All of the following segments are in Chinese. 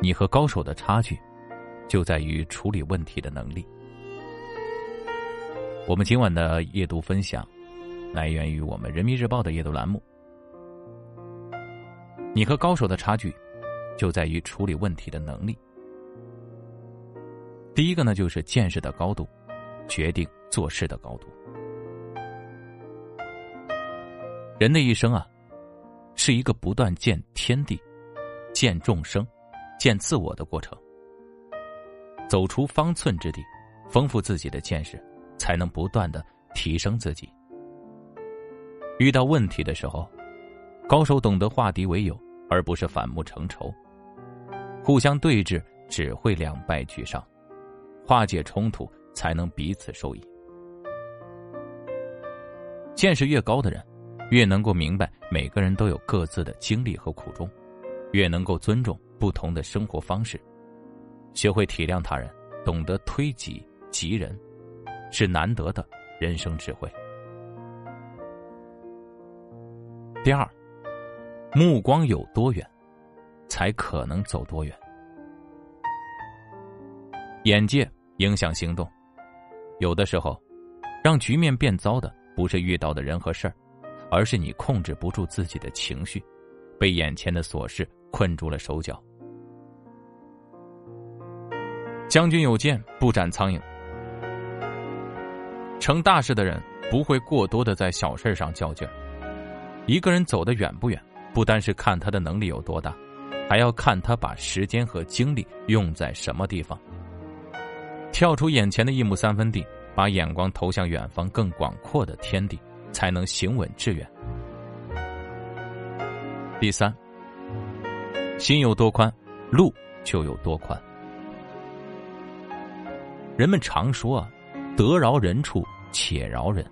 你和高手的差距，就在于处理问题的能力。我们今晚的夜读分享，来源于我们人民日报的夜读栏目。你和高手的差距，就在于处理问题的能力。第一个呢，就是见识的高度，决定做事的高度。人的一生啊，是一个不断见天地、见众生。见自我的过程，走出方寸之地，丰富自己的见识，才能不断的提升自己。遇到问题的时候，高手懂得化敌为友，而不是反目成仇。互相对峙只会两败俱伤，化解冲突才能彼此受益。见识越高的人，越能够明白每个人都有各自的经历和苦衷，越能够尊重。不同的生活方式，学会体谅他人，懂得推己及人，是难得的人生智慧。第二，目光有多远，才可能走多远。眼界影响行动，有的时候，让局面变糟的不是遇到的人和事儿，而是你控制不住自己的情绪，被眼前的琐事困住了手脚。将军有剑，不斩苍蝇。成大事的人不会过多的在小事上较劲儿。一个人走得远不远，不单是看他的能力有多大，还要看他把时间和精力用在什么地方。跳出眼前的一亩三分地，把眼光投向远方更广阔的天地，才能行稳致远。第三，心有多宽，路就有多宽。人们常说啊，得饶人处且饶人。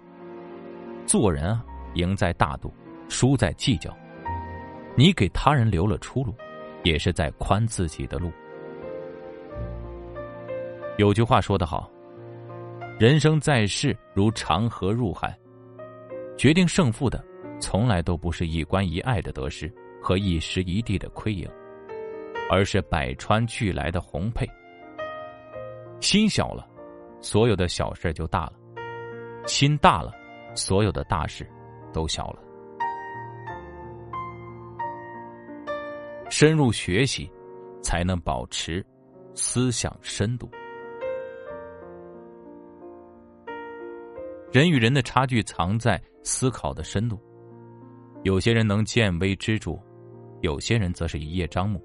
做人啊，赢在大度，输在计较。你给他人留了出路，也是在宽自己的路。有句话说得好：“人生在世如长河入海，决定胜负的，从来都不是一关一隘的得失和一时一地的亏盈，而是百川俱来的洪佩。”心小了，所有的小事就大了；心大了，所有的大事都小了。深入学习，才能保持思想深度。人与人的差距藏在思考的深度。有些人能见微知著，有些人则是一叶障目。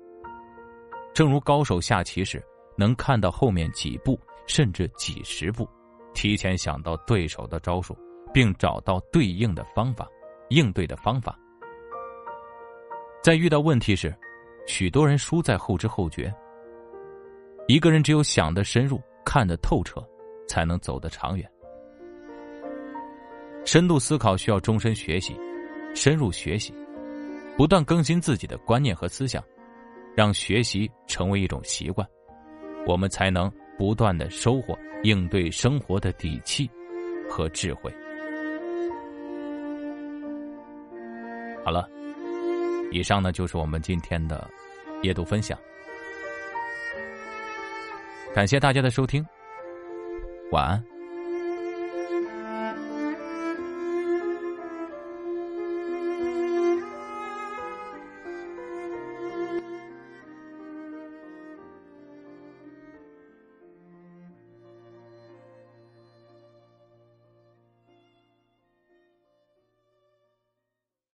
正如高手下棋时。能看到后面几步，甚至几十步，提前想到对手的招数，并找到对应的方法、应对的方法。在遇到问题时，许多人输在后知后觉。一个人只有想得深入、看得透彻，才能走得长远。深度思考需要终身学习，深入学习，不断更新自己的观念和思想，让学习成为一种习惯。我们才能不断的收获应对生活的底气和智慧。好了，以上呢就是我们今天的阅读分享，感谢大家的收听，晚安。